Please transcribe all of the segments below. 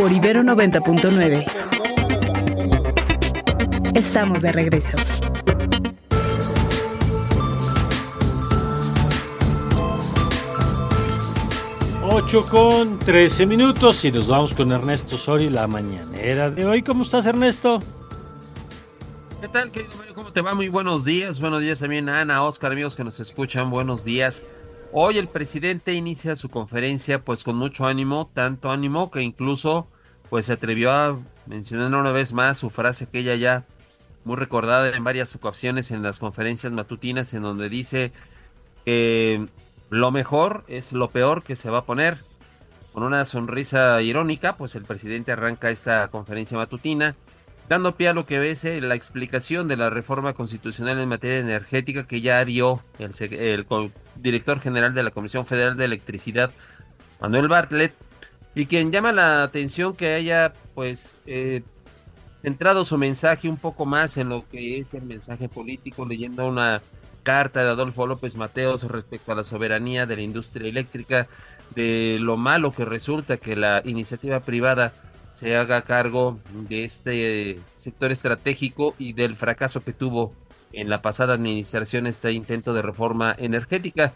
por Ibero 90.9. Estamos de regreso. 8 con 13 minutos y nos vamos con Ernesto Sori la mañanera de hoy. ¿Cómo estás, Ernesto? ¿Qué tal, querido Mario? ¿Cómo te va? Muy buenos días. Buenos días también a Ana, Oscar, amigos que nos escuchan. Buenos días. Hoy el presidente inicia su conferencia pues con mucho ánimo, tanto ánimo que incluso pues se atrevió a mencionar una vez más su frase que ya muy recordada en varias ocasiones en las conferencias matutinas en donde dice que lo mejor es lo peor que se va a poner. Con una sonrisa irónica, pues el presidente arranca esta conferencia matutina, dando pie a lo que ves la explicación de la reforma constitucional en materia energética que ya dio el, director general de la Comisión Federal de Electricidad, Manuel Bartlett, y quien llama la atención que haya, pues, eh, centrado su mensaje un poco más en lo que es el mensaje político, leyendo una carta de Adolfo López Mateos respecto a la soberanía de la industria eléctrica, de lo malo que resulta que la iniciativa privada se haga cargo de este sector estratégico y del fracaso que tuvo en la pasada administración este intento de reforma energética.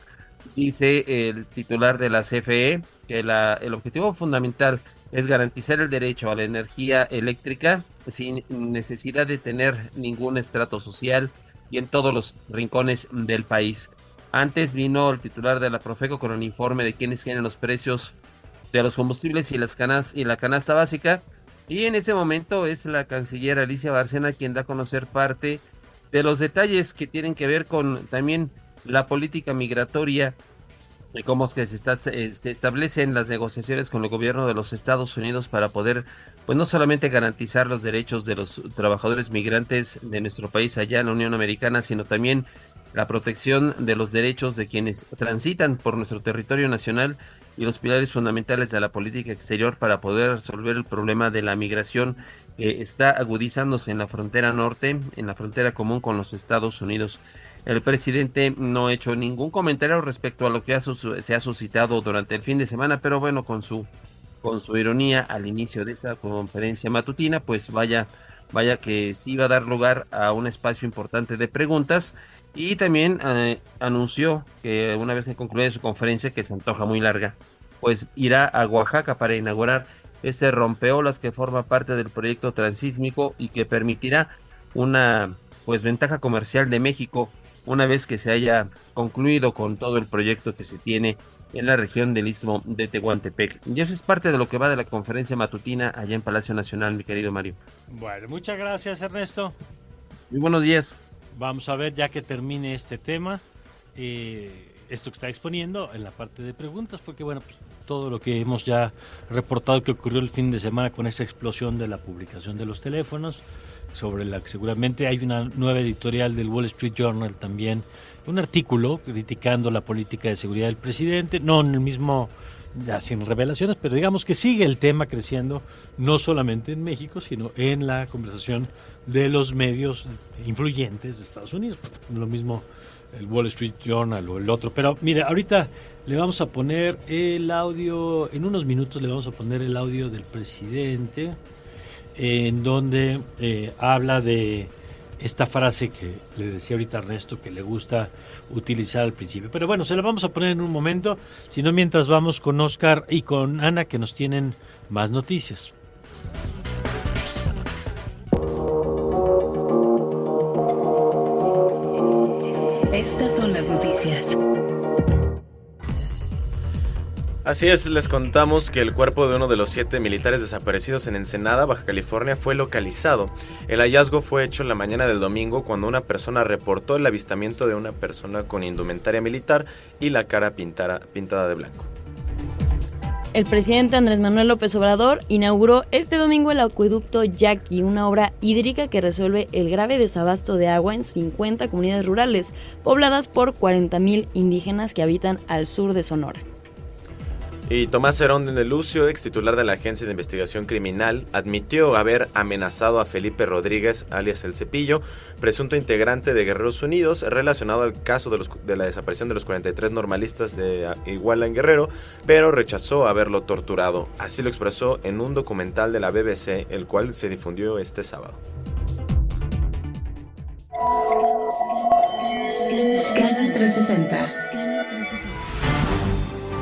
Dice el titular de la CFE que la, el objetivo fundamental es garantizar el derecho a la energía eléctrica sin necesidad de tener ningún estrato social, y en todos los rincones del país. Antes vino el titular de la Profeco con un informe de quiénes tienen los precios de los combustibles y las canas y la canasta básica. Y en ese momento es la canciller Alicia Barcena quien da a conocer parte de los detalles que tienen que ver con también la política migratoria cómo es que se, está, se, establecen las negociaciones con el gobierno de los Estados Unidos para poder, pues no solamente garantizar los derechos de los trabajadores migrantes de nuestro país allá en la Unión Americana, sino también la protección de los derechos de quienes transitan por nuestro territorio nacional y los pilares fundamentales de la política exterior para poder resolver el problema de la migración que está agudizándose en la frontera norte, en la frontera común con los Estados Unidos. El presidente no ha hecho ningún comentario respecto a lo que se ha suscitado durante el fin de semana, pero bueno, con su con su ironía al inicio de esa conferencia matutina, pues vaya vaya que sí va a dar lugar a un espacio importante de preguntas. Y también eh, anunció que una vez que concluya su conferencia, que se antoja muy larga, pues irá a Oaxaca para inaugurar ese rompeolas que forma parte del proyecto transísmico y que permitirá una pues ventaja comercial de México una vez que se haya concluido con todo el proyecto que se tiene en la región del Istmo de Tehuantepec. Y eso es parte de lo que va de la conferencia matutina allá en Palacio Nacional, mi querido Mario. Bueno, muchas gracias Ernesto. Muy buenos días. Vamos a ver ya que termine este tema, eh, esto que está exponiendo en la parte de preguntas, porque bueno, pues, todo lo que hemos ya reportado que ocurrió el fin de semana con esa explosión de la publicación de los teléfonos, sobre la que seguramente hay una nueva editorial del Wall Street Journal también, un artículo criticando la política de seguridad del presidente, no en el mismo, ya sin revelaciones, pero digamos que sigue el tema creciendo, no solamente en México, sino en la conversación de los medios influyentes de Estados Unidos, lo mismo el Wall Street Journal o el otro. Pero mire, ahorita le vamos a poner el audio, en unos minutos le vamos a poner el audio del presidente en donde eh, habla de esta frase que le decía ahorita Ernesto que le gusta utilizar al principio. Pero bueno, se la vamos a poner en un momento, sino mientras vamos con Oscar y con Ana que nos tienen más noticias. Así es, les contamos que el cuerpo de uno de los siete militares desaparecidos en Ensenada, Baja California, fue localizado. El hallazgo fue hecho en la mañana del domingo cuando una persona reportó el avistamiento de una persona con indumentaria militar y la cara pintada, de blanco. El presidente Andrés Manuel López Obrador inauguró este domingo el acueducto Yaqui, una obra hídrica que resuelve el grave desabasto de agua en 50 comunidades rurales, pobladas por 40.000 indígenas que habitan al sur de Sonora. Y Tomás Herón de Lucio, ex titular de la Agencia de Investigación Criminal, admitió haber amenazado a Felipe Rodríguez, alias El Cepillo, presunto integrante de Guerreros Unidos, relacionado al caso de, la desaparición de los 43 normalistas de Iguala en Guerrero, pero rechazó haberlo torturado. Así lo expresó en un documental de la BBC, el cual se difundió este sábado. Scanner 360.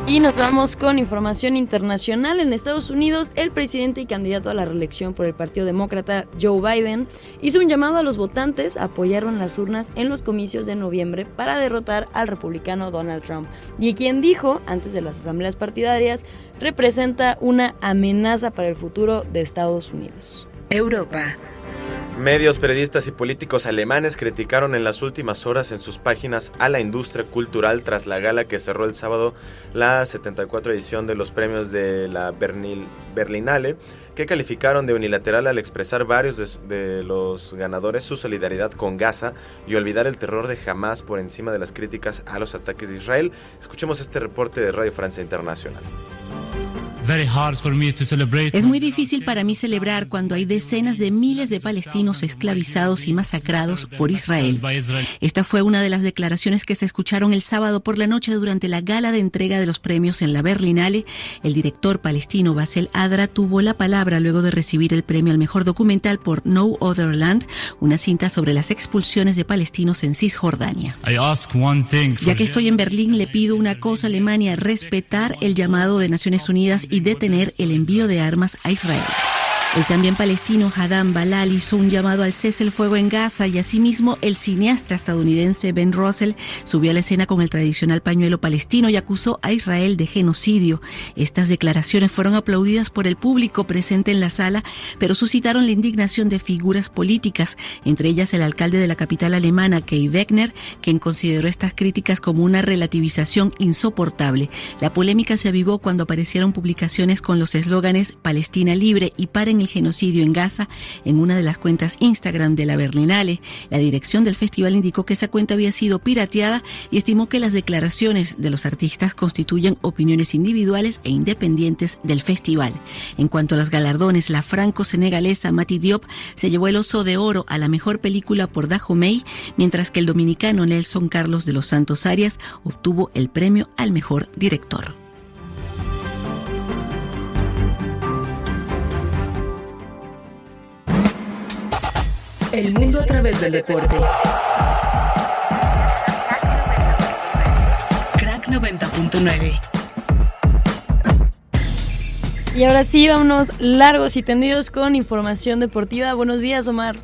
Y nos vamos con información internacional. En Estados Unidos, el presidente y candidato a la reelección por el Partido Demócrata, Joe Biden, hizo un llamado a los votantes a apoyar en las urnas en los comicios de noviembre para derrotar al republicano Donald Trump. Y quien dijo, antes de las asambleas partidarias, representa una amenaza para el futuro de Estados Unidos. Europa. Medios, periodistas y políticos alemanes criticaron en las últimas horas en sus páginas a la industria cultural tras la gala que cerró el sábado la 74 edición de los premios de la Berlinale, que calificaron de unilateral al expresar varios de, de, los ganadores su solidaridad con Gaza y olvidar el terror de Hamas por encima de las críticas a los ataques de Israel. Escuchemos este reporte de Radio Francia Internacional. Es muy difícil para mí celebrar cuando hay decenas de miles de palestinos esclavizados y masacrados por Israel. Esta fue una de las declaraciones que se escucharon el sábado por la noche durante la gala de entrega de los premios en la Berlinale. El director palestino Basel Adra tuvo la palabra luego de recibir el premio al mejor documental por No Other Land, una cinta sobre las expulsiones de palestinos en Cisjordania. Ya que estoy en Berlín, le pido una cosa a Alemania, respetar el llamado de Naciones Unidas y detener el envío de armas a Israel. El también palestino Hadam Balal hizo un llamado al cese el fuego en Gaza y asimismo el cineasta estadounidense Ben Russell subió a la escena con el tradicional pañuelo palestino y acusó a Israel de genocidio. Estas declaraciones fueron aplaudidas por el público presente en la sala, pero suscitaron la indignación de figuras políticas, entre ellas el alcalde de la capital alemana, Kay Wegner, quien consideró estas críticas como una relativización insoportable. La polémica se avivó cuando aparecieron publicaciones con los eslóganes Palestina libre y paren el genocidio en Gaza en una de las cuentas Instagram de la Berlinale. La dirección del festival indicó que esa cuenta había sido pirateada y estimó que las declaraciones de los artistas constituyen opiniones individuales e independientes del festival. En cuanto a los galardones, la franco-senegalesa Mati Diop se llevó el oso de oro a la mejor película por Dahomey, mientras que el dominicano Nelson Carlos de los Santos Arias obtuvo el premio al mejor director. El mundo a través del deporte. Crack 90.9. Y ahora sí, vámonos largos y tendidos con información deportiva. Buenos días, Omar.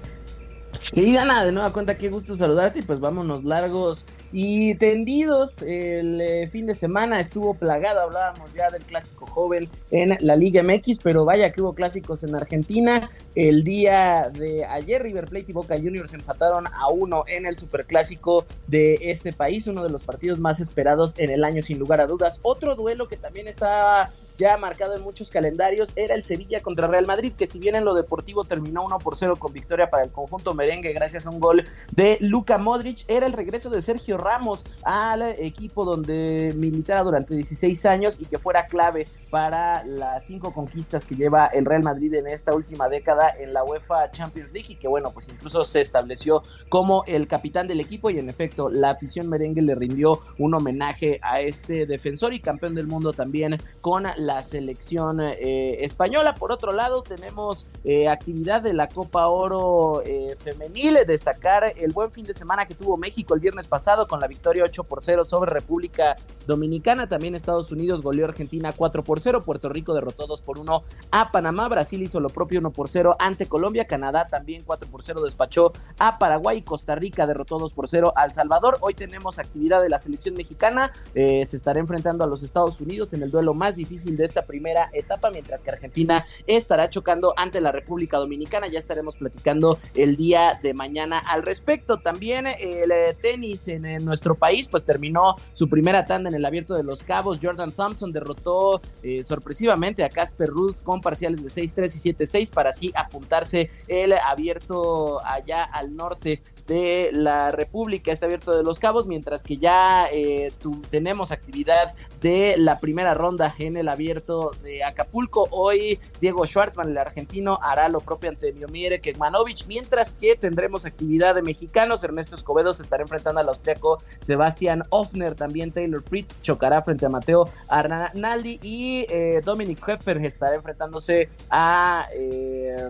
Querida Ana, de nueva cuenta, qué gusto saludarte y pues vámonos largos y tendidos, el eh, fin de semana estuvo plagado, hablábamos ya del clásico joven en la Liga MX, pero vaya que hubo clásicos en Argentina. El día de ayer River Plate y Boca Juniors empataron a uno en el superclásico de este país, uno de los partidos más esperados en el año sin lugar a dudas. Otro duelo que también está ya marcado en muchos calendarios era el Sevilla contra Real Madrid, que si bien en lo deportivo terminó 1 por 0 con victoria para el conjunto merengue gracias a un gol de Luka Modric, era el regreso de Sergio Ramos al equipo donde militara durante 16 años y que fuera clave para las cinco conquistas que lleva el Real Madrid en esta última década en la UEFA Champions League y que bueno, pues incluso se estableció como el capitán del equipo y en efecto la afición merengue le rindió un homenaje a este defensor y campeón del mundo también con la selección eh, española. Por otro lado tenemos eh, actividad de la Copa Oro eh, femenil, destacar el buen fin de semana que tuvo México el viernes pasado con la victoria 8 por 0 sobre República Dominicana, también Estados Unidos goleó a Argentina 4 por 0, Puerto Rico derrotó 2 por 1 a Panamá, Brasil hizo lo propio 1 por 0 ante Colombia, Canadá también 4 por 0 despachó a Paraguay, Costa Rica derrotó 2 por 0 al Salvador. Hoy tenemos actividad de la selección mexicana, eh, se estará enfrentando a los Estados Unidos en el duelo más difícil de esta primera etapa, mientras que Argentina estará chocando ante la República Dominicana. Ya estaremos platicando el día de mañana al respecto. También el eh, tenis en, nuestro país, pues terminó su primera tanda en el Abierto de los Cabos. Jordan Thompson derrotó eh, sorpresivamente a Casper Ruth con parciales de 6-3 y 7-6 para así apuntarse el abierto allá al norte de la República, este abierto de los Cabos, mientras que ya eh, tenemos actividad de la primera ronda en el abierto de Acapulco. Hoy Diego Schwartzman, el argentino, hará lo propio ante Miomir Kekmanovic, mientras que tendremos actividad de mexicanos. Ernesto Escobedo se estará enfrentando al austriaco Sebastián Hoffner, también Taylor Fritz chocará frente a Mateo Arnaldi y eh, Dominic Hepper estará enfrentándose a... Eh,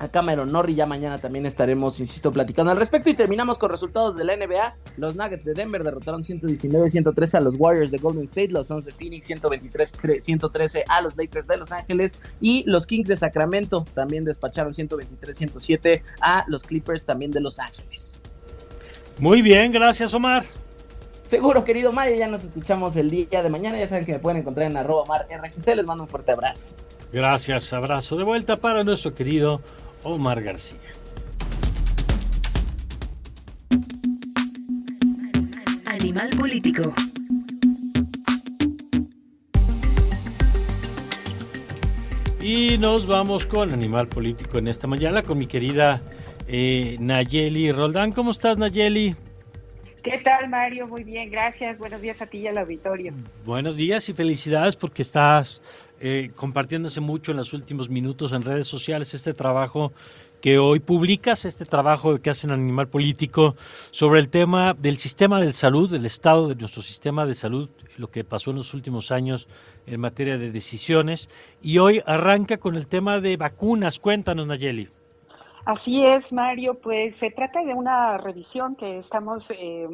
a Cameron Norrie. Ya mañana también estaremos, insisto, platicando al respecto. Y terminamos con resultados de la NBA. Los Nuggets de Denver derrotaron 119-113 a los Warriors de Golden State. Los Suns de Phoenix 123-113 a los Lakers de Los Ángeles. Y los Kings de Sacramento también despacharon 123-107 a los Clippers también de Los Ángeles. Muy bien, gracias Omar. Seguro, querido Mario, ya nos escuchamos el día de mañana. Ya saben que me pueden encontrar en arroba mar RGC. Les mando un fuerte abrazo. Gracias, abrazo de vuelta para nuestro querido Omar García. Animal político. Y nos vamos con Animal Político en esta mañana con mi querida eh, Nayeli Roldán. ¿Cómo estás, Nayeli? ¿Qué tal, Mario? Muy bien, gracias. Buenos días a ti y al auditorio. Buenos días y felicidades porque estás eh, compartiéndose mucho en los últimos minutos en redes sociales este trabajo que hoy publicas, este trabajo que hacen Animal Político sobre el tema del sistema de salud, el estado de nuestro sistema de salud, lo que pasó en los últimos años en materia de decisiones. Y hoy arranca con el tema de vacunas. Cuéntanos, Nayeli. Así es, Mario. Pues se trata de una revisión que estamos eh,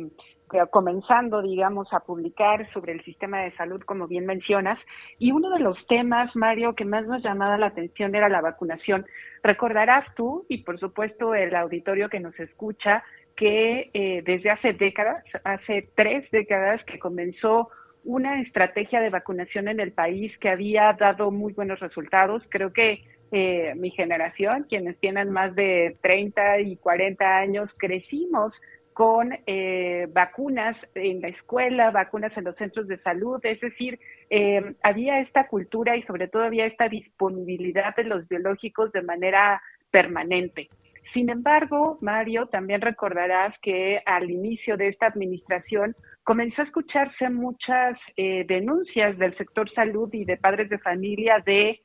comenzando, digamos, a publicar sobre el sistema de salud, como bien mencionas. Y uno de los temas, Mario, que más nos llamaba la atención era la vacunación. Recordarás tú, y por supuesto el auditorio que nos escucha, que eh, desde hace décadas, hace tres décadas que comenzó una estrategia de vacunación en el país que había dado muy buenos resultados. Creo que eh, mi generación, quienes tienen más de 30 y 40 años, crecimos con eh, vacunas en la escuela, vacunas en los centros de salud, es decir, eh, había esta cultura y sobre todo había esta disponibilidad de los biológicos de manera permanente. Sin embargo, Mario, también recordarás que al inicio de esta administración comenzó a escucharse muchas eh, denuncias del sector salud y de padres de familia de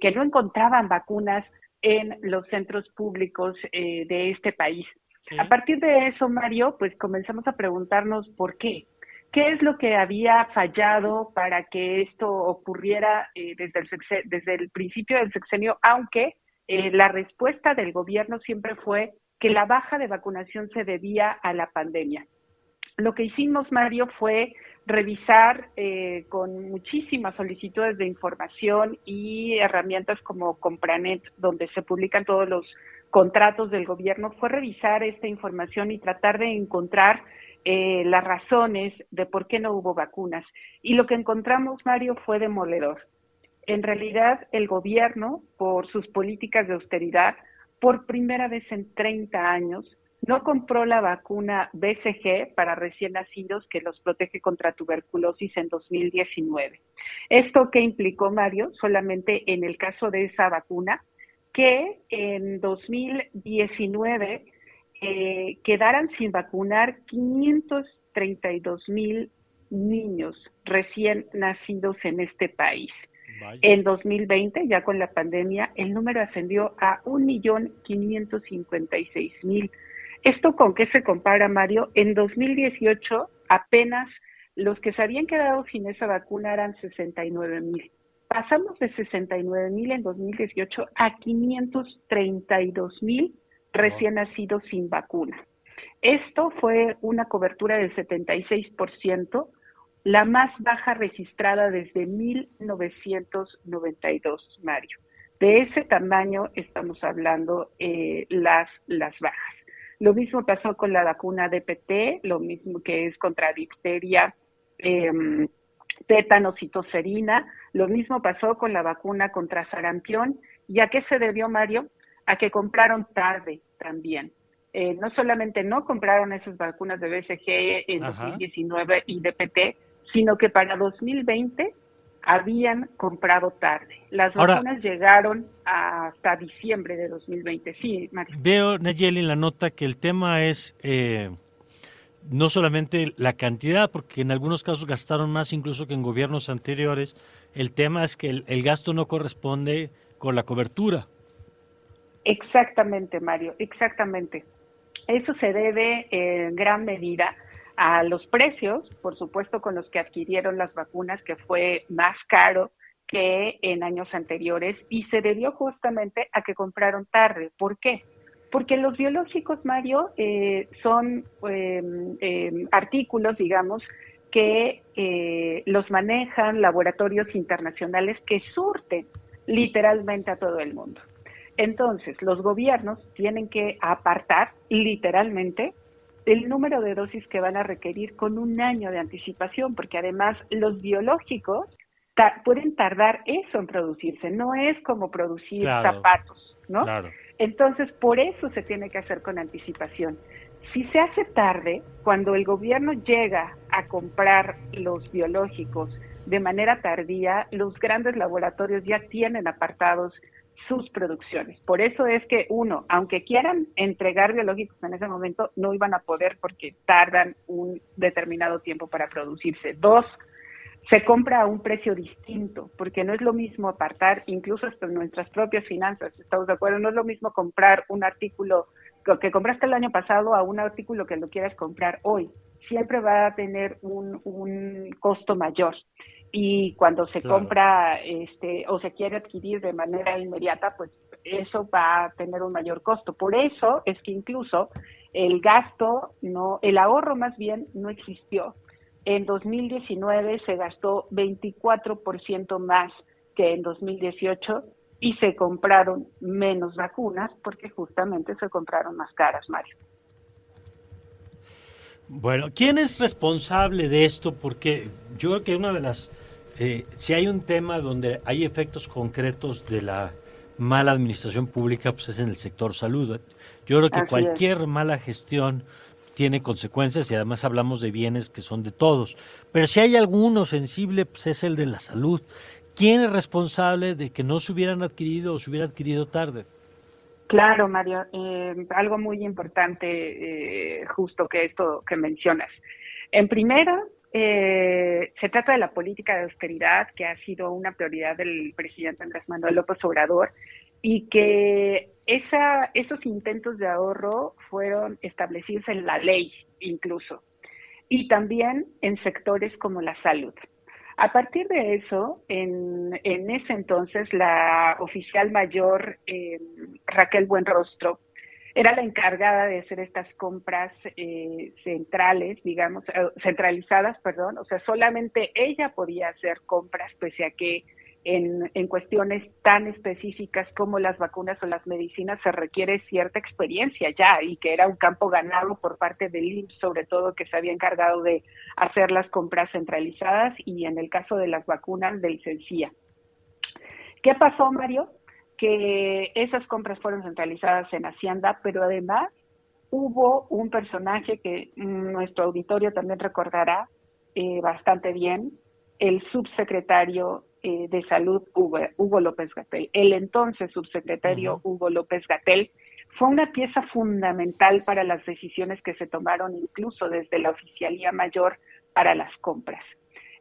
que no encontraban vacunas en los centros públicos de este país. A partir de eso, Mario, pues comenzamos a preguntarnos por qué. ¿Qué es lo que había fallado para que esto ocurriera eh, desde, el desde el principio del sexenio? Aunque eh, la respuesta del gobierno siempre fue que la baja de vacunación se debía a la pandemia. Lo que hicimos, Mario, fue revisar eh, con muchísimas solicitudes de información y herramientas como Compranet, donde se publican todos los contratos del gobierno fue revisar esta información y tratar de encontrar eh, las razones de por qué no hubo vacunas. Y lo que encontramos, Mario, fue demoledor. En realidad, el gobierno, por sus políticas de austeridad, por primera vez en 30 años, no compró la vacuna BCG para recién nacidos que los protege contra tuberculosis en 2019. ¿Esto qué implicó, Mario? Solamente en el caso de esa vacuna, que en 2019 eh, quedaran sin vacunar 532 mil niños recién nacidos en este país. En 2020, ya con la pandemia, el número ascendió a 1.556.000. ¿Esto con qué se compara, Mario? En 2018, apenas los que se habían quedado sin esa vacuna eran 69.000 pasamos de 69 mil en 2018 a 532 mil recién nacidos sin vacuna. Esto fue una cobertura del 76%, la más baja registrada desde 1992, Mario. De ese tamaño estamos hablando eh, las, las bajas. Lo mismo pasó con la vacuna DPT, lo mismo que es contra difteria, eh, tétanos y toserina. Lo mismo pasó con la vacuna contra sarampión. ¿Y a qué se debió, Mario? A que compraron tarde también. Eh, no solamente no compraron esas vacunas de BCG en 2019 y DPT, sino que para 2020 habían comprado tarde. Las vacunas llegaron hasta diciembre de 2020. Sí, Mario. Veo, Nayeli, en la nota que el tema es eh, no solamente la cantidad, porque en algunos casos gastaron más incluso que en gobiernos anteriores. El tema es que el gasto no corresponde con la cobertura. Exactamente, Mario, exactamente. Eso se debe en gran medida a los precios, por supuesto, con los que adquirieron las vacunas, que fue más caro que en años anteriores, y se debió justamente a que compraron tarde. ¿Por qué? Porque los biológicos, Mario, eh, son em, em, artículos, digamos, que eh, los manejan laboratorios internacionales que surten literalmente a todo el mundo. Entonces, los gobiernos tienen que apartar literalmente el número de dosis que van a requerir con un año de anticipación, porque además los biológicos pueden tardar eso en producirse, no es como producir zapatos, ¿no? Entonces, por eso se tiene que hacer con anticipación. Si se hace tarde, cuando el gobierno llega a comprar los biológicos de manera tardía, los grandes laboratorios ya tienen apartados sus producciones. Por eso es que, uno, aunque quieran entregar biológicos en ese momento, no iban a poder porque tardan un determinado tiempo para producirse. Dos, se compra a un precio distinto, porque no es lo mismo apartar, incluso hasta nuestras propias finanzas, estamos de acuerdo, no es lo mismo comprar un artículo que compraste el año pasado a un artículo que lo quieras comprar hoy. Siempre va a tener un, un costo mayor y cuando se compra este o se quiere adquirir de manera inmediata, pues eso va a tener un mayor costo. Por eso es que incluso el gasto, no, el ahorro más bien no existió. En 2019 se gastó 24% más que en 2018 y se compraron menos vacunas porque justamente se compraron más caras, Mario. Bueno, ¿quién es responsable de esto? Porque yo creo que una de las eh, si hay un tema donde hay efectos concretos de la mala administración pública, pues es en el sector salud. Yo creo que cualquier mala gestión tiene consecuencias y además hablamos de bienes que son de todos. Pero si hay alguno sensible, pues es el de la salud. ¿Quién es responsable de que no se hubieran adquirido o se hubiera adquirido tarde? Claro, Mario, eh, algo muy importante, eh, justo que esto que mencionas. En primera, eh, se trata de la política de austeridad que ha sido una prioridad del presidente Andrés Manuel López Obrador y que esos intentos de ahorro fueron establecidos en la ley incluso y también en sectores como la salud. A partir de eso, en, en ese entonces, la oficial mayor eh, Raquel Buenrostro era la encargada de hacer estas compras eh, centrales, digamos, eh, centralizadas, perdón, o sea, solamente ella podía hacer compras, pese a que en, en, cuestiones tan específicas como las vacunas o las medicinas se requiere cierta experiencia ya y que era un campo ganado por parte del IMSS, sobre todo que se había encargado de hacer las compras centralizadas y en el caso de las vacunas del CENCIA. ¿Qué pasó, Mario? Que esas compras fueron centralizadas en Hacienda, pero además hubo un personaje que nuestro auditorio también recordará eh, bastante bien, el subsecretario eh, de Salud Hugo, López Gatel. El entonces subsecretario Hugo López Gatel fue una pieza fundamental para las decisiones que se tomaron incluso desde la Oficialía Mayor para las compras.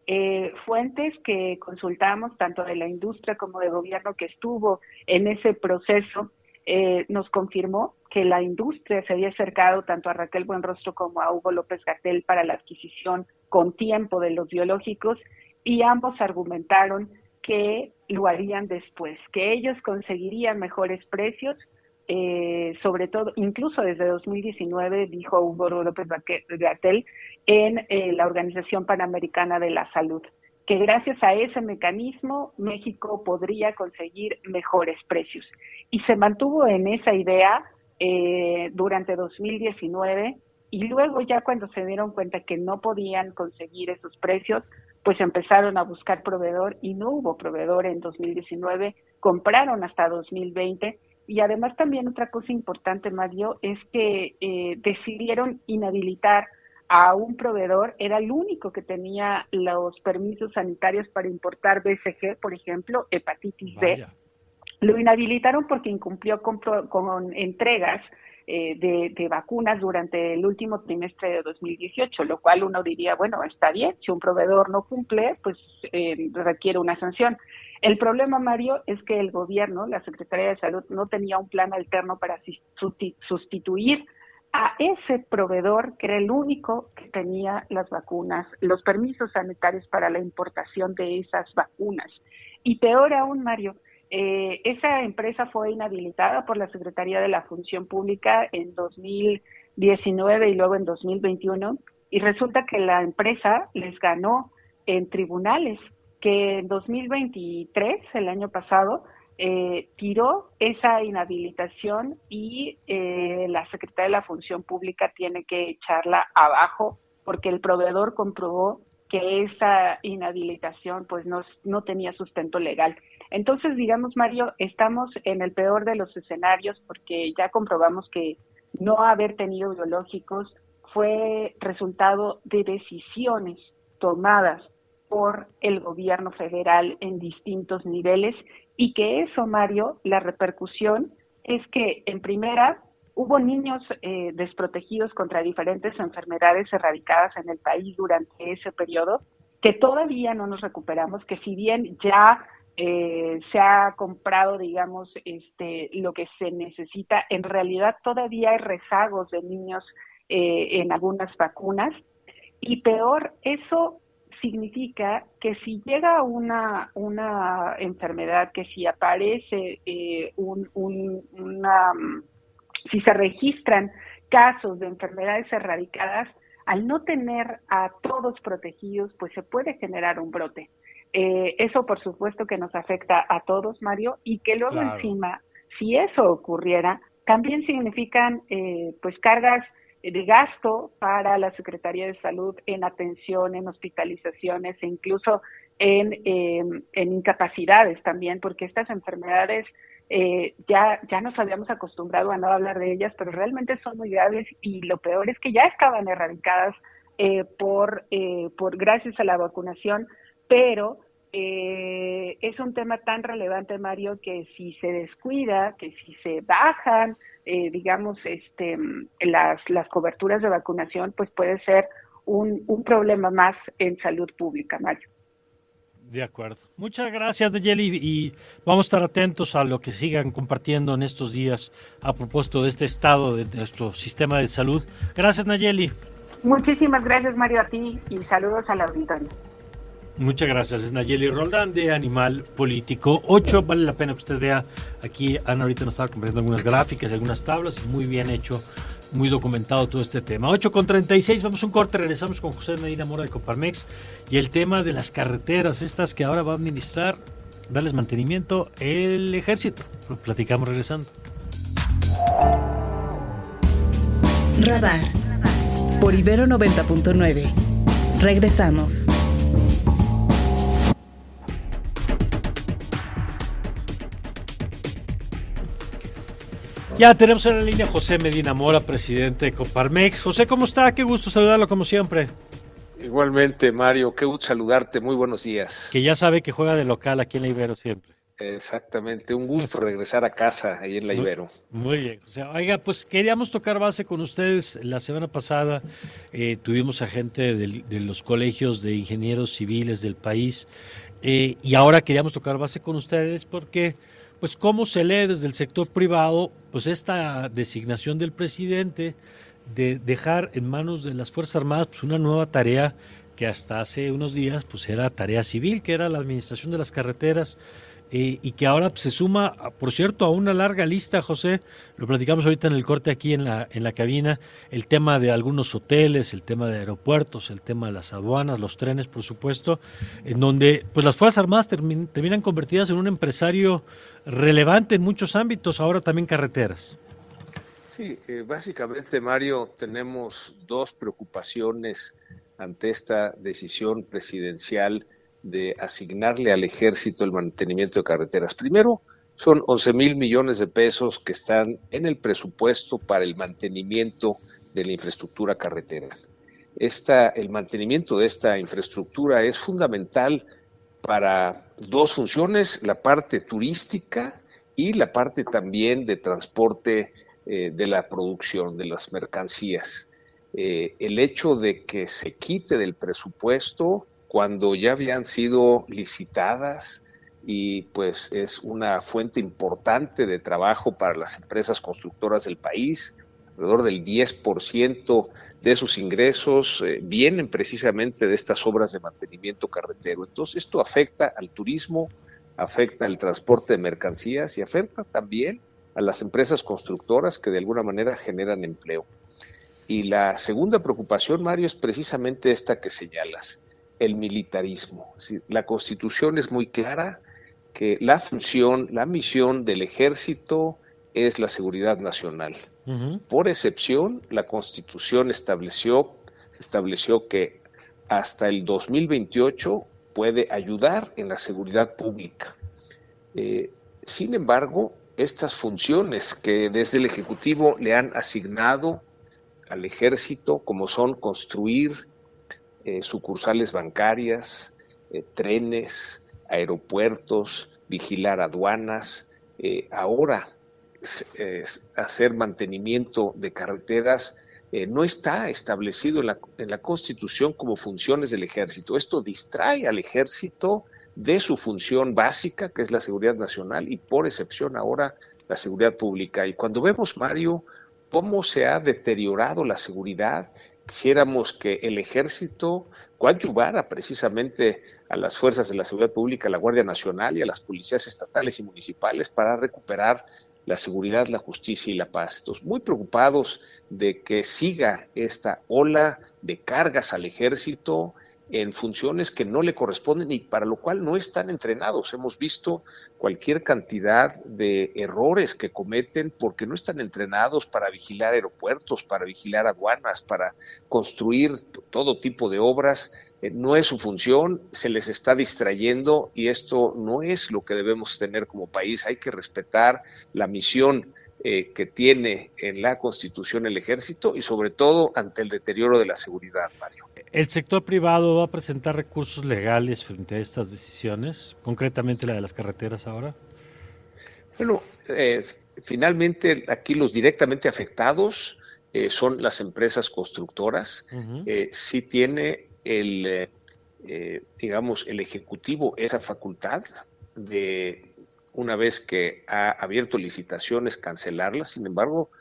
Eh, fuentes que consultamos, tanto de la industria como de gobierno que estuvo en ese proceso, eh, nos confirmó que la industria se había acercado tanto a Raquel Buenrostro como a Hugo López Gatel para la adquisición con tiempo de los biológicos y ambos argumentaron que lo harían después, que ellos conseguirían mejores precios eh, sobre todo, incluso desde 2019, dijo Hugo López Gatel en eh, la Organización Panamericana de la Salud, que gracias a ese mecanismo México podría conseguir mejores precios. Y se mantuvo en esa idea eh, durante 2019 y luego ya cuando se dieron cuenta que no podían conseguir esos precios, pues empezaron a buscar proveedor y no hubo proveedor en 2019, compraron hasta 2020 y además también otra cosa importante, Mario, es que eh, decidieron inhabilitar a un proveedor, era el único que tenía los permisos sanitarios para importar BCG, por ejemplo, hepatitis B. Lo inhabilitaron porque incumplió con, con entregas eh, de, vacunas durante el último trimestre de 2018, lo cual uno diría, bueno, está bien, si un proveedor no cumple, pues eh, requiere una sanción. El problema, Mario, es que el gobierno, la Secretaría de Salud, no tenía un plan alterno para sustituir a ese proveedor que era el único que tenía las vacunas, los permisos sanitarios para la importación de esas vacunas. Y peor aún, Mario, eh, esa empresa fue inhabilitada por la Secretaría de la Función Pública en 2019 y luego en 2021 y resulta que la empresa les ganó en tribunales que en 2023, el año pasado, eh, tiró esa inhabilitación y eh, la Secretaría de la Función Pública tiene que echarla abajo porque el proveedor comprobó que esa inhabilitación pues no, no tenía sustento legal. Entonces, digamos, Mario, estamos en el peor de los escenarios porque ya comprobamos que no haber tenido biológicos fue resultado de decisiones tomadas por el gobierno federal en distintos niveles y que eso, Mario, la repercusión es que en primera hubo niños eh, desprotegidos contra diferentes enfermedades erradicadas en el país durante ese periodo que todavía no nos recuperamos, que si bien ya eh, se ha comprado, digamos, este, lo que se necesita. En realidad todavía hay rezagos de niños eh, en algunas vacunas. Y peor, eso significa que si llega una, una enfermedad, que si aparece eh, un, una, si se registran casos de enfermedades erradicadas, al no tener a todos protegidos, pues se puede generar un brote. Eh, eso por supuesto que nos afecta a todos, Mario, y que luego encima, si eso ocurriera, también significan eh, pues cargas de gasto para la Secretaría de Salud en atención, en hospitalizaciones e incluso en, em, en incapacidades también, porque estas enfermedades eh, ya, ya nos habíamos acostumbrado a no hablar de ellas, pero realmente son muy graves y lo peor es que ya estaban erradicadas por, por gracias a la vacunación. Pero eh, es un tema tan relevante, Mario, que si se descuida, que si se bajan, eh, digamos, este, las, las coberturas de vacunación, pues puede ser un, un problema más en salud pública, Mario. De acuerdo. Muchas gracias, Nayeli, y vamos a estar atentos a lo que sigan compartiendo en estos días a propósito de este estado de nuestro sistema de salud. Gracias, Nayeli. Muchísimas gracias, Mario, a ti y saludos a la auditorio. Muchas gracias. Es Nayeli Roldán de Animal Político 8. Vale la pena que usted vea aquí. Ana ahorita nos estaba compartiendo algunas gráficas, algunas tablas. Muy bien hecho, muy documentado todo este tema. 8 con 36. Vamos a un corte. Regresamos con José Medina Mora de Coparmex. Y el tema de las carreteras, estas que ahora va a administrar, darles mantenimiento el ejército. Lo platicamos regresando. Radar. Por Ibero 90.9. Regresamos. Ya tenemos en la línea José Medina Mora, presidente de Coparmex. José, ¿cómo está? Qué gusto saludarlo como siempre. Igualmente, Mario, qué gusto saludarte. Muy buenos días. Que ya sabe que juega de local aquí en la Ibero siempre. Exactamente, un gusto regresar a casa ahí en la Ibero. Muy, bien, o sea, oiga, pues queríamos tocar base con ustedes. La semana pasada eh, tuvimos a gente de, los colegios de ingenieros civiles del país eh, y ahora queríamos tocar base con ustedes porque pues cómo se lee desde el sector privado, pues esta designación del presidente de dejar en manos de las Fuerzas Armadas pues una nueva tarea que hasta hace unos días pues era tarea civil, que era la administración de las carreteras y que ahora se suma, por cierto, a una larga lista, José, lo platicamos ahorita en el corte aquí en la, en la cabina, el tema de algunos hoteles, el tema de aeropuertos, el tema de las aduanas, los trenes, por supuesto, en donde pues las Fuerzas Armadas terminan convertidas en un empresario relevante en muchos ámbitos, ahora también carreteras. Sí, eh, básicamente, Mario, tenemos dos preocupaciones ante esta decisión presidencial de asignarle al ejército el mantenimiento de carreteras. Primero, son 11 mil millones de pesos que están en el presupuesto para el mantenimiento de la infraestructura carretera. Esta, el mantenimiento de esta infraestructura es fundamental para dos funciones, la parte turística y la parte también de transporte eh, de la producción, de las mercancías. Eh, el hecho de que se quite del presupuesto cuando ya habían sido licitadas y pues es una fuente importante de trabajo para las empresas constructoras del país, alrededor del 10% de sus ingresos eh, vienen precisamente de estas obras de mantenimiento carretero. Entonces esto afecta al turismo, afecta al transporte de mercancías y afecta también a las empresas constructoras que de alguna manera generan empleo. Y la segunda preocupación, Mario, es precisamente esta que señalas, el militarismo. La constitución es muy clara que la función, la misión del ejército es la seguridad nacional. Por excepción, la constitución estableció, estableció que hasta el 2028 puede ayudar en la seguridad pública. Eh, sin embargo, estas funciones que desde el Ejecutivo le han asignado al ejército, como son construir eh, sucursales bancarias, eh, trenes, aeropuertos, vigilar aduanas, eh, ahora hacer mantenimiento de carreteras, no está establecido en la, en la Constitución como funciones del ejército. Esto distrae al ejército de su función básica, que es la seguridad nacional, y por excepción ahora la seguridad pública. Y cuando vemos, Mario, cómo se ha deteriorado la seguridad. Quisiéramos que el ejército coadyuvara precisamente a las fuerzas de la seguridad pública, a la Guardia Nacional y a las policías estatales y municipales para recuperar la seguridad, la justicia y la paz. Entonces, muy preocupados de que siga esta ola de cargas al ejército, en funciones que no le corresponden y para lo cual no están entrenados. Hemos visto cualquier cantidad de errores que cometen porque no están entrenados para vigilar aeropuertos, para vigilar aduanas, para construir todo tipo de obras. Eh, no es su función, se les está distrayendo y esto no es lo que debemos tener como país. Hay que respetar la misión eh, que tiene en la Constitución el ejército y sobre todo ante el deterioro de la seguridad, Mario. ¿El sector privado va a presentar recursos legales frente a estas decisiones, concretamente la de las carreteras ahora? Bueno, eh, finalmente aquí los directamente afectados eh, son las empresas constructoras. si tiene el, digamos, el Ejecutivo esa facultad de una vez que ha abierto licitaciones, cancelarlas. Sin embargo,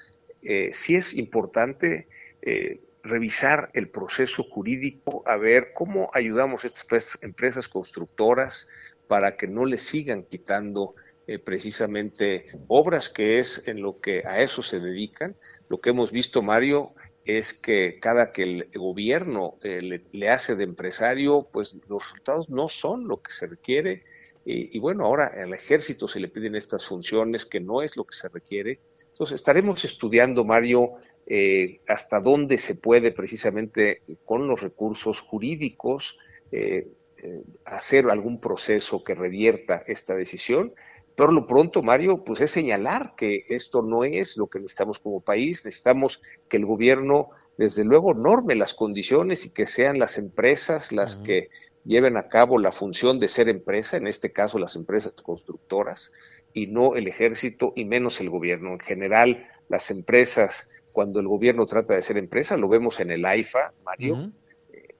eh, sí es importante eh, revisar el proceso jurídico, a ver cómo ayudamos a estas empresas constructoras para que no les sigan quitando eh, precisamente obras que es en lo que a eso se dedican. Lo que hemos visto, Mario, es que cada que el gobierno le, le, hace de empresario, pues los resultados no son lo que se requiere y, bueno, ahora al ejército se le piden estas funciones que no es lo que se requiere. Entonces estaremos estudiando, Mario, eh, hasta dónde se puede precisamente con los recursos jurídicos eh, eh, hacer algún proceso que revierta esta decisión. Pero lo pronto, Mario, pues es señalar que esto no es lo que necesitamos como país. Necesitamos que el gobierno, desde luego, norme las condiciones y que sean las empresas las que lleven a cabo la función de ser empresa, en este caso las empresas constructoras, y no el ejército y menos el gobierno. En general, las empresas, cuando el gobierno trata de ser empresa, lo vemos en el AIFA, Mario,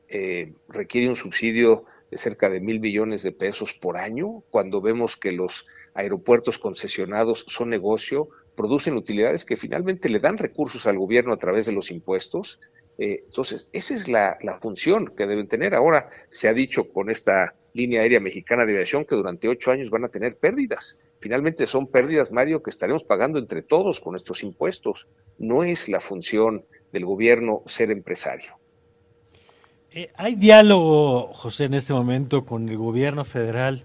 eh, requiere un subsidio de cerca de mil millones de pesos por año. Cuando vemos que los aeropuertos concesionados son negocio, producen utilidades que finalmente le dan recursos al gobierno a través de los impuestos eh, entonces, esa es la, función que deben tener. Ahora se ha dicho con esta línea aérea mexicana de aviación que durante ocho años van a tener pérdidas. Finalmente son pérdidas, Mario, que estaremos pagando entre todos con nuestros impuestos. No es la función del gobierno ser empresario. Eh, ¿Hay diálogo, José, en este momento con el gobierno federal?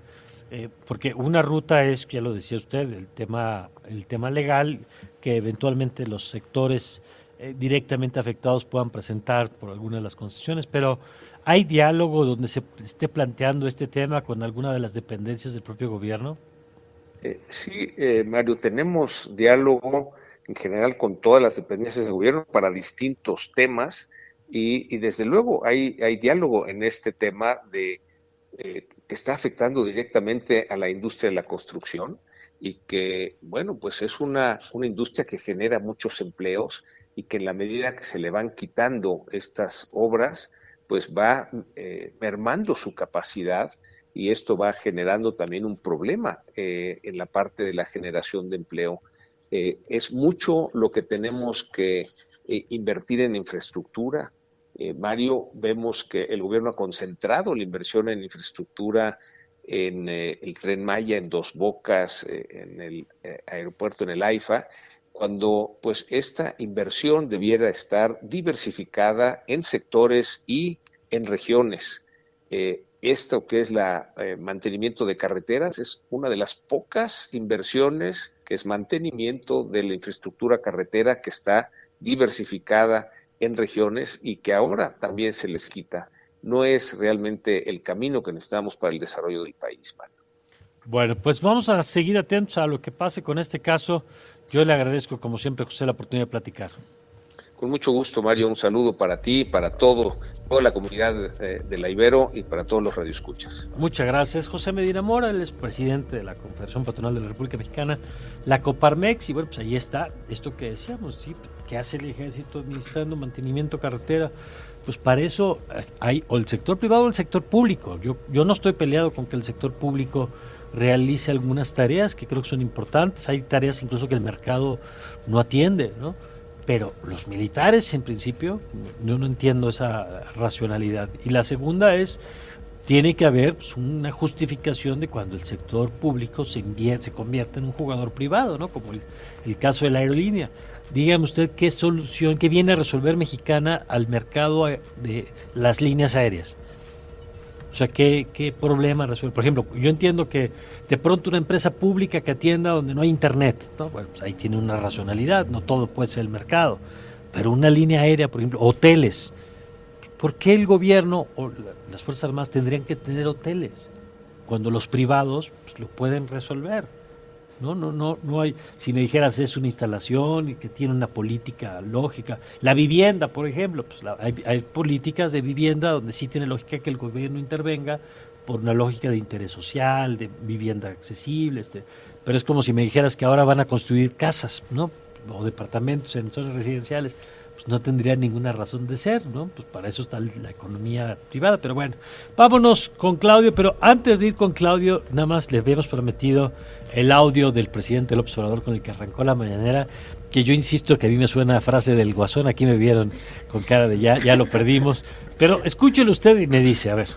Eh, porque una ruta es, ya lo decía usted, el tema, el tema legal, que eventualmente los sectores eh, directamente afectados puedan presentar por alguna de las concesiones, pero ¿hay diálogo donde se esté planteando este tema con alguna de las dependencias del propio gobierno? Eh, sí, eh, Mario, tenemos diálogo en general con todas las dependencias del gobierno para distintos temas y, desde luego hay, hay diálogo en este tema de que está afectando directamente a la industria de la construcción y que, bueno, pues es una, una industria que genera muchos empleos y que en la medida que se le van quitando estas obras, pues va eh, mermando su capacidad y esto va generando también un problema eh, en la parte de la generación de empleo. Eh, es mucho lo que tenemos que invertir en infraestructura. Mario, vemos que el gobierno ha concentrado la inversión en infraestructura en el tren Maya, en Dos Bocas, en el aeropuerto, en el AIFA, cuando pues esta inversión debiera estar diversificada en sectores y en regiones. esto que es la mantenimiento de carreteras es una de las pocas inversiones que es mantenimiento de la infraestructura carretera que está diversificada en regiones y que ahora también se les quita no es realmente el camino que necesitamos para el desarrollo del país, Bueno, pues vamos a seguir atentos a lo que pase con este caso. Yo le agradezco, como siempre, José, la oportunidad de platicar. Con mucho gusto, Mario. Un saludo para ti, para todo, toda la comunidad eh, de, la Ibero y para todos los radioescuchas. Muchas gracias. José Medina Mora, él es presidente de la Confederación Patronal de la República Mexicana, la Coparmex. Y bueno, pues ahí está esto que decíamos, ¿sí? ¿Qué hace el ejército administrando mantenimiento carretera? Pues para eso hay o el sector privado o el sector público. Yo, yo no estoy peleado con que el sector público realice algunas tareas que creo que son importantes. Hay tareas incluso que el mercado no atiende, ¿no? Pero los militares, en principio, yo no entiendo esa racionalidad. Y la segunda es, tiene que haber pues, una justificación de cuando el sector público se, se convierte en un jugador privado, ¿no? Como el, el caso de la aerolínea. Dígame usted qué solución, qué viene a resolver Mexicana al mercado de las líneas aéreas. O sea, ¿qué, qué problema resuelve? Por ejemplo, yo entiendo que de pronto una empresa pública que atienda donde no hay internet, ¿no? Bueno, pues ahí tiene una racionalidad, no todo puede ser el mercado. Pero una línea aérea, por ejemplo, hoteles. ¿Por qué el gobierno o las Fuerzas Armadas tendrían que tener hoteles? Cuando los privados pues, lo pueden resolver. No, no, no, no hay. Si me dijeras es una instalación y que tiene una política lógica. La vivienda, por ejemplo, pues hay, políticas de vivienda donde sí tiene lógica que el gobierno intervenga por una lógica de interés social, de vivienda accesible, este. Pero es como si me dijeras que ahora van a construir casas, ¿no? O departamentos en zonas residenciales pues no tendría ninguna razón de ser, ¿no? Pues para eso está la economía privada, pero bueno, vámonos con Claudio, pero antes de ir con Claudio, nada más le habíamos prometido el audio del presidente López Obrador con el que arrancó la mañanera, que yo insisto que a mí me suena a frase del guasón, aquí me vieron con cara de ya, ya lo perdimos, pero escúchelo usted y me dice, a ver.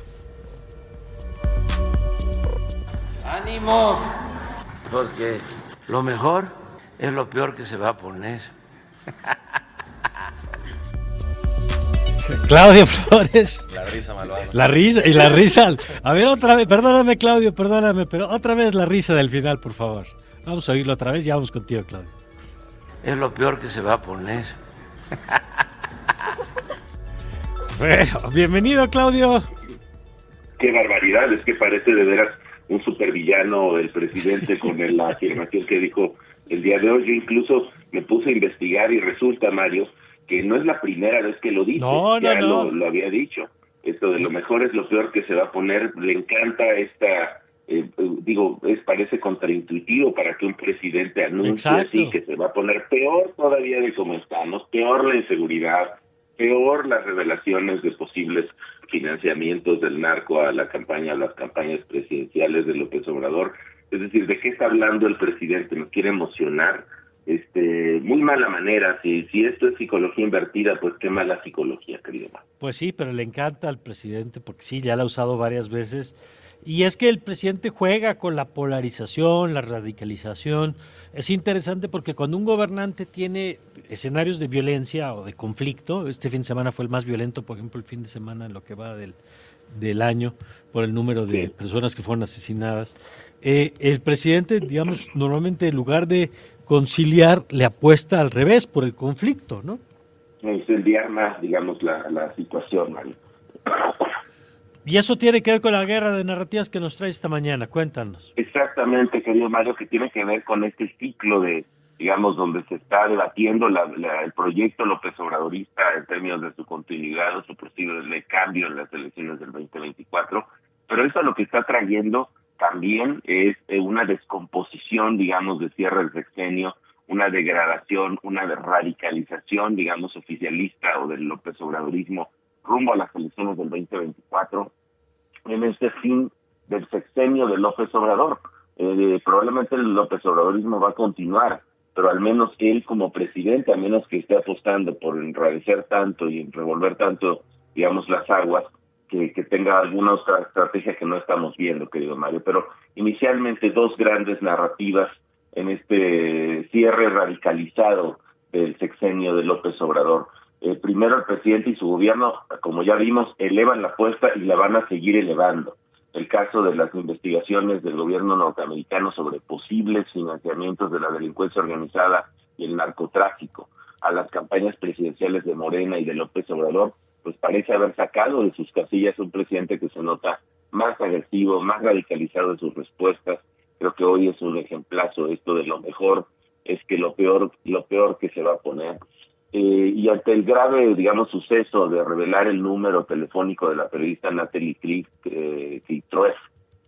Ánimo, porque lo mejor es lo peor que se va a poner. Claudio Flores. La risa malvada. La risa, y la risa. A ver, otra vez, perdóname, Claudio, perdóname, pero otra vez la risa del final, por favor. Vamos a oírlo otra vez y vamos contigo, Claudio. Es lo peor que se va a poner. Bueno, bienvenido, Claudio. Qué barbaridad, es que parece de veras un supervillano el presidente con la afirmación que dijo el día de hoy. Yo incluso me puse a investigar y resulta, Mario, que no es la primera vez que lo dice, ya Lo, había dicho. Esto de lo mejor es lo peor que se va a poner, le encanta esta, eh, digo, es parece contraintuitivo para que un presidente anuncie así que se va a poner peor todavía de cómo estamos, peor la inseguridad, peor las revelaciones de posibles financiamientos del narco a la campaña, a las campañas presidenciales de López Obrador. Es decir, ¿de qué está hablando el presidente? ¿Nos quiere emocionar? Este, muy mala manera. Si, si esto es psicología invertida, pues qué mala psicología, querido. Pues sí, pero le encanta al presidente porque sí, ya la ha usado varias veces. Y es que el presidente juega con la polarización, la radicalización. Es interesante porque cuando un gobernante tiene escenarios de violencia o de conflicto, este fin de semana fue el más violento, por ejemplo, el fin de semana en lo que va del, del año, por el número de personas que fueron asesinadas. Eh, el presidente, digamos, normalmente en lugar de conciliar le apuesta al revés por el conflicto, ¿no? incendiar más, digamos, la, la situación, Mario. Y eso tiene que ver con la guerra de narrativas que nos trae esta mañana. Cuéntanos. Exactamente, querido Mario, que tiene que ver con este ciclo de, digamos, donde se está debatiendo la, el proyecto López Obradorista en términos de su continuidad o su posible cambio en las elecciones del 2024. Pero eso lo que está trayendo también es eh, una descomposición, digamos, de cierre del sexenio, una degradación, una radicalización, digamos, oficialista o del López Obradorismo rumbo a las elecciones del 2024 en este fin del sexenio de López Obrador. Eh, probablemente el López Obradorismo va a continuar, pero al menos él como presidente, a menos que esté apostando por enrarecer tanto y revolver tanto, digamos, las aguas, que, que tenga alguna otra estrategia que no estamos viendo, querido Mario. Pero inicialmente dos grandes narrativas en este cierre radicalizado del sexenio de López Obrador. Eh, primero el presidente y su gobierno, como ya vimos, elevan la apuesta y la van a seguir elevando. El caso de las investigaciones del gobierno norteamericano sobre posibles financiamientos de la delincuencia organizada y el narcotráfico a las campañas presidenciales de Morena y de López Obrador, pues parece haber sacado de sus casillas un presidente que se nota más agresivo, más radicalizado en sus respuestas. Creo que hoy es un ejemplazo esto de lo mejor es que lo peor, lo peor que se va a poner eh, y ante el grave, digamos, suceso de revelar el número telefónico de la periodista Natalie Cliff, eh,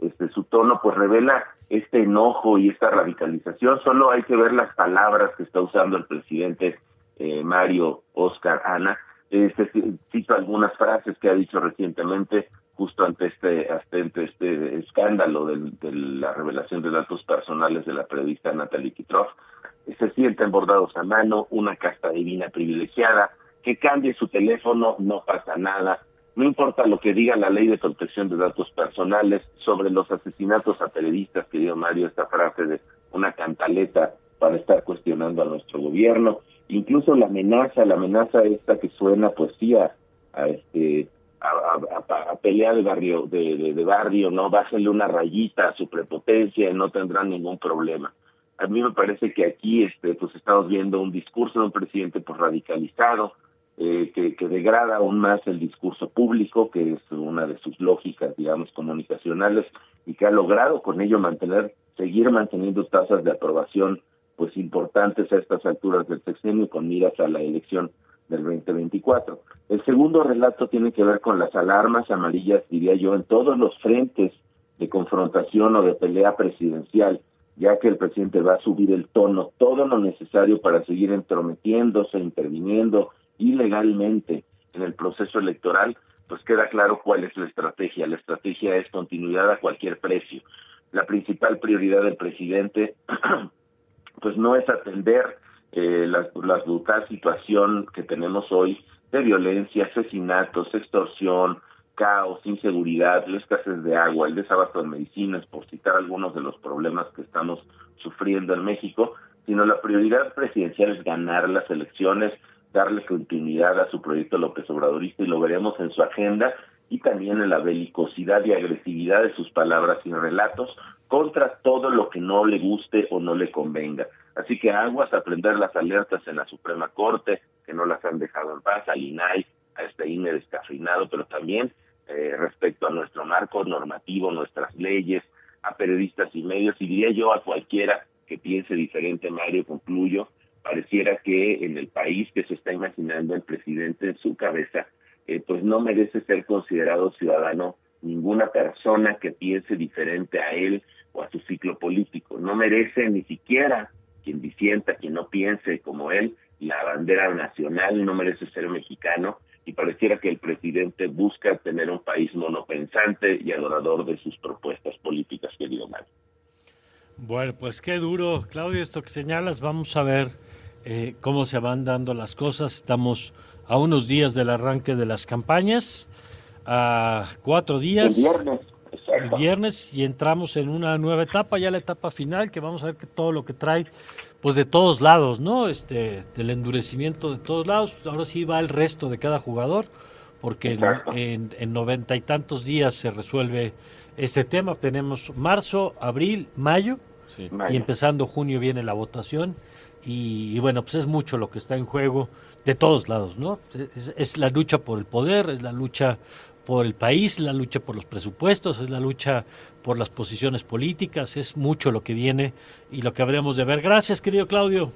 este, su tono pues revela este enojo y esta radicalización. Solo hay que ver las palabras que está usando el presidente eh, Mario Oscar Ana. Este, cito algunas frases que ha dicho recientemente justo ante este ante este escándalo de la revelación de datos personales de la periodista Natalie Kitroff se sienten bordados a mano, una casta divina privilegiada, que cambie su teléfono, no pasa nada, no importa lo que diga la ley de protección de datos personales sobre los asesinatos a periodistas, querido Mario, esta frase de una cantaleta para estar cuestionando a nuestro gobierno, incluso la amenaza, la amenaza esta que suena pues sí a, este a, pelear de barrio, de, de, barrio, no, bájale una rayita a su prepotencia y no tendrán ningún problema a mí me parece que aquí este, pues estamos viendo un discurso de un presidente pues radicalizado, eh, que, que, degrada aún más el discurso público, que es una de sus lógicas, digamos, comunicacionales, y que ha logrado con ello mantener, seguir manteniendo tasas de aprobación pues importantes a estas alturas del sexenio con miras a la elección del 2024. El segundo relato tiene que ver con las alarmas amarillas, diría yo, en todos los frentes de confrontación o de pelea presidencial ya que el presidente va a subir el tono, todo lo necesario para seguir entrometiéndose, interviniendo ilegalmente en el proceso electoral, pues queda claro cuál es la estrategia. La estrategia es continuidad a cualquier precio. La principal prioridad del presidente, pues no es atender eh, la, brutal situación que tenemos hoy de violencia, asesinatos, extorsión, caos, inseguridad, la escasez de agua, el desabasto de medicinas, por citar algunos de los problemas que estamos sufriendo en México, sino la prioridad presidencial es ganar las elecciones, darle continuidad a su proyecto López Obradorista y lo veremos en su agenda y también en la belicosidad y agresividad de sus palabras y relatos contra todo lo que no le guste o no le convenga. Así que aguas a prender las alertas en la Suprema Corte, que no las han dejado en paz, al INAI, a este INE descafeinado, pero también eh, respecto a nuestro marco normativo, nuestras leyes, a periodistas y medios, y diría yo a cualquiera que piense diferente, Mario, concluyo, pareciera que en el país que se está imaginando el presidente en su cabeza, eh, pues no merece ser considerado ciudadano ninguna persona que piense diferente a él o a su ciclo político. No merece ni siquiera quien disienta, quien no piense como él, la bandera nacional, no merece ser mexicano y pareciera que el presidente busca tener un país monopensante y adorador de sus propuestas políticas, querido Mario. Bueno, pues qué duro, Claudio, esto que señalas. Vamos a ver eh, cómo se van dando las cosas. Estamos a unos días del arranque de las campañas, a cuatro días. El viernes. El viernes y entramos en una nueva etapa, ya la etapa final, que vamos a ver que todo lo que trae pues de todos lados, ¿no? Este, del endurecimiento de todos lados. Ahora sí va el resto de cada jugador, porque en, noventa y tantos días se resuelve este tema. Tenemos marzo, abril, mayo, y empezando junio viene la votación y, bueno, pues es mucho lo que está en juego de todos lados, ¿no? Es, la lucha por el poder, es la lucha por el país, la lucha por los presupuestos, es la lucha por las posiciones políticas, es mucho lo que viene y lo que habremos de ver. Gracias, querido Claudio.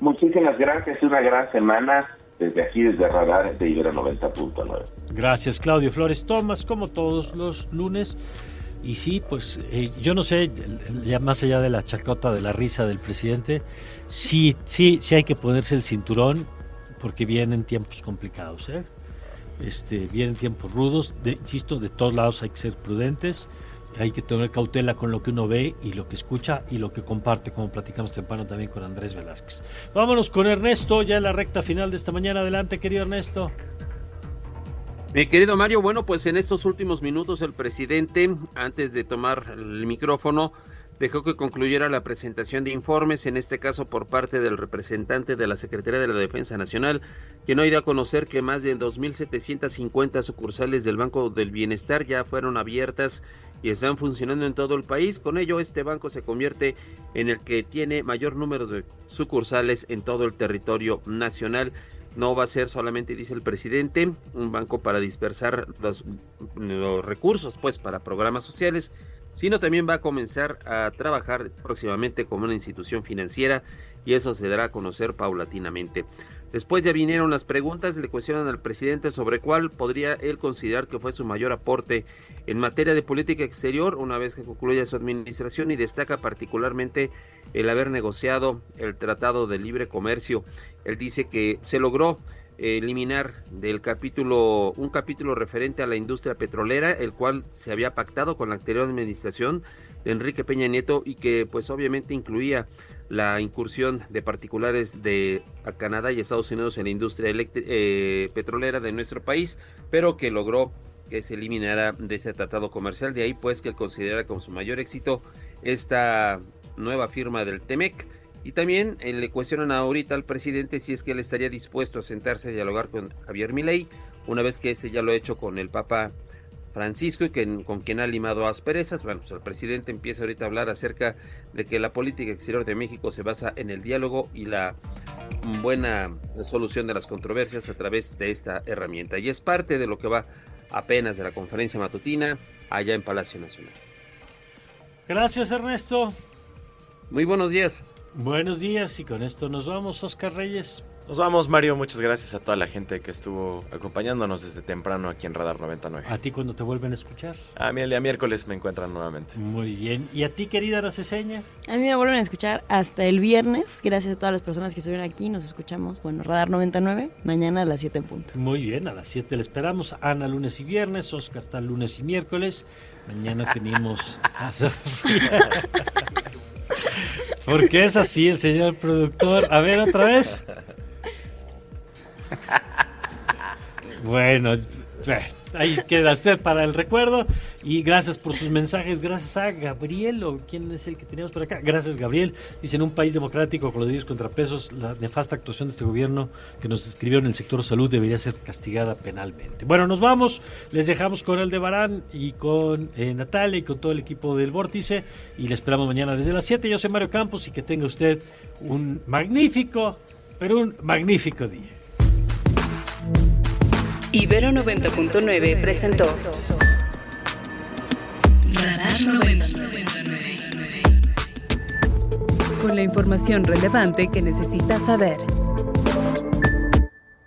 Muchísimas gracias, una gran semana desde aquí, desde Radar de Ibero 90.9. Gracias, Claudio Flores Tomás, como todos los lunes. Y sí, pues eh, yo no sé, ya más allá de la chacota de la risa del presidente, sí, sí, sí hay que ponerse el cinturón porque vienen tiempos complicados, ¿eh? Este, vienen tiempos rudos, de, insisto, de todos lados hay que ser prudentes, hay que tener cautela con lo que uno ve y lo que escucha y lo que comparte, como platicamos temprano también con Andrés Velázquez. Vámonos con Ernesto, ya en la recta final de esta mañana. Adelante, querido Ernesto. Mi querido Mario, bueno, pues en estos últimos minutos el presidente, antes de tomar el micrófono, dejó que concluyera la presentación de informes, en este caso por parte del representante de la Secretaría de la Defensa Nacional, quien hoy dio a conocer que más de 2.750 sucursales del Banco del Bienestar ya fueron abiertas y están funcionando en todo el país. Con ello, este banco se convierte en el que tiene mayor número de sucursales en todo el territorio nacional. No va a ser solamente, dice el presidente, un banco para dispersar los, recursos, pues, para programas sociales, sino también va a comenzar a trabajar próximamente como una institución financiera y eso se dará a conocer paulatinamente. Después ya vinieron las preguntas, le cuestionan al presidente sobre cuál podría él considerar que fue su mayor aporte en materia de política exterior una vez que concluya su administración y destaca particularmente el haber negociado el Tratado de Libre Comercio él dice que se logró eliminar del capítulo un capítulo referente a la industria petrolera, el cual se había pactado con la anterior administración de Enrique Peña Nieto y que pues obviamente incluía la incursión de particulares de Canadá y Estados Unidos en la industria eh, petrolera de nuestro país, pero que logró que se eliminara de ese tratado comercial. De ahí pues que él considera como su mayor éxito esta nueva firma del TEMEC y también eh, le cuestionan ahorita al presidente si es que él estaría dispuesto a sentarse a dialogar con Javier Milei, una vez que ese ya lo ha hecho con el Papa Francisco y que, con quien ha limado asperezas. Bueno, pues el presidente empieza ahorita a hablar acerca de que la política exterior de México se basa en el diálogo y la buena solución de las controversias a través de esta herramienta. Y es parte de lo que va apenas de la conferencia matutina allá en Palacio Nacional. Gracias, Ernesto. Muy buenos días. Buenos días y con esto nos vamos, Oscar Reyes. Nos vamos, Mario. Muchas gracias a toda la gente que estuvo acompañándonos desde temprano aquí en Radar 99. ¿A ti cuando te vuelven a escuchar? A mí el día miércoles me encuentran nuevamente. Muy bien. ¿Y a ti, querida Raceseña? A mí me vuelven a escuchar hasta el viernes. Gracias a todas las personas que estuvieron aquí. Nos escuchamos, bueno, Radar 99, mañana a las 7 en punto. Muy bien, a las 7 le esperamos. Ana lunes y viernes, Oscar está lunes y miércoles. Mañana tenemos a Sofía. ¿Por qué es así el señor productor? A ver, otra vez. Bueno, ahí queda usted para el recuerdo. Y gracias por sus mensajes. Gracias a Gabriel, o quién es el que teníamos por acá. Gracias, Gabriel. Dice: En un país democrático con los diez contrapesos, la nefasta actuación de este gobierno que nos escribió en el sector salud debería ser castigada penalmente. Bueno, nos vamos. Les dejamos con el de Barán y con eh, Natalia y con todo el equipo del Vórtice. Y le esperamos mañana desde las 7. Yo soy Mario Campos y que tenga usted un magnífico, pero un magnífico día. Ibero 90.9 presentó Radar 99. Con la información relevante que necesitas saber.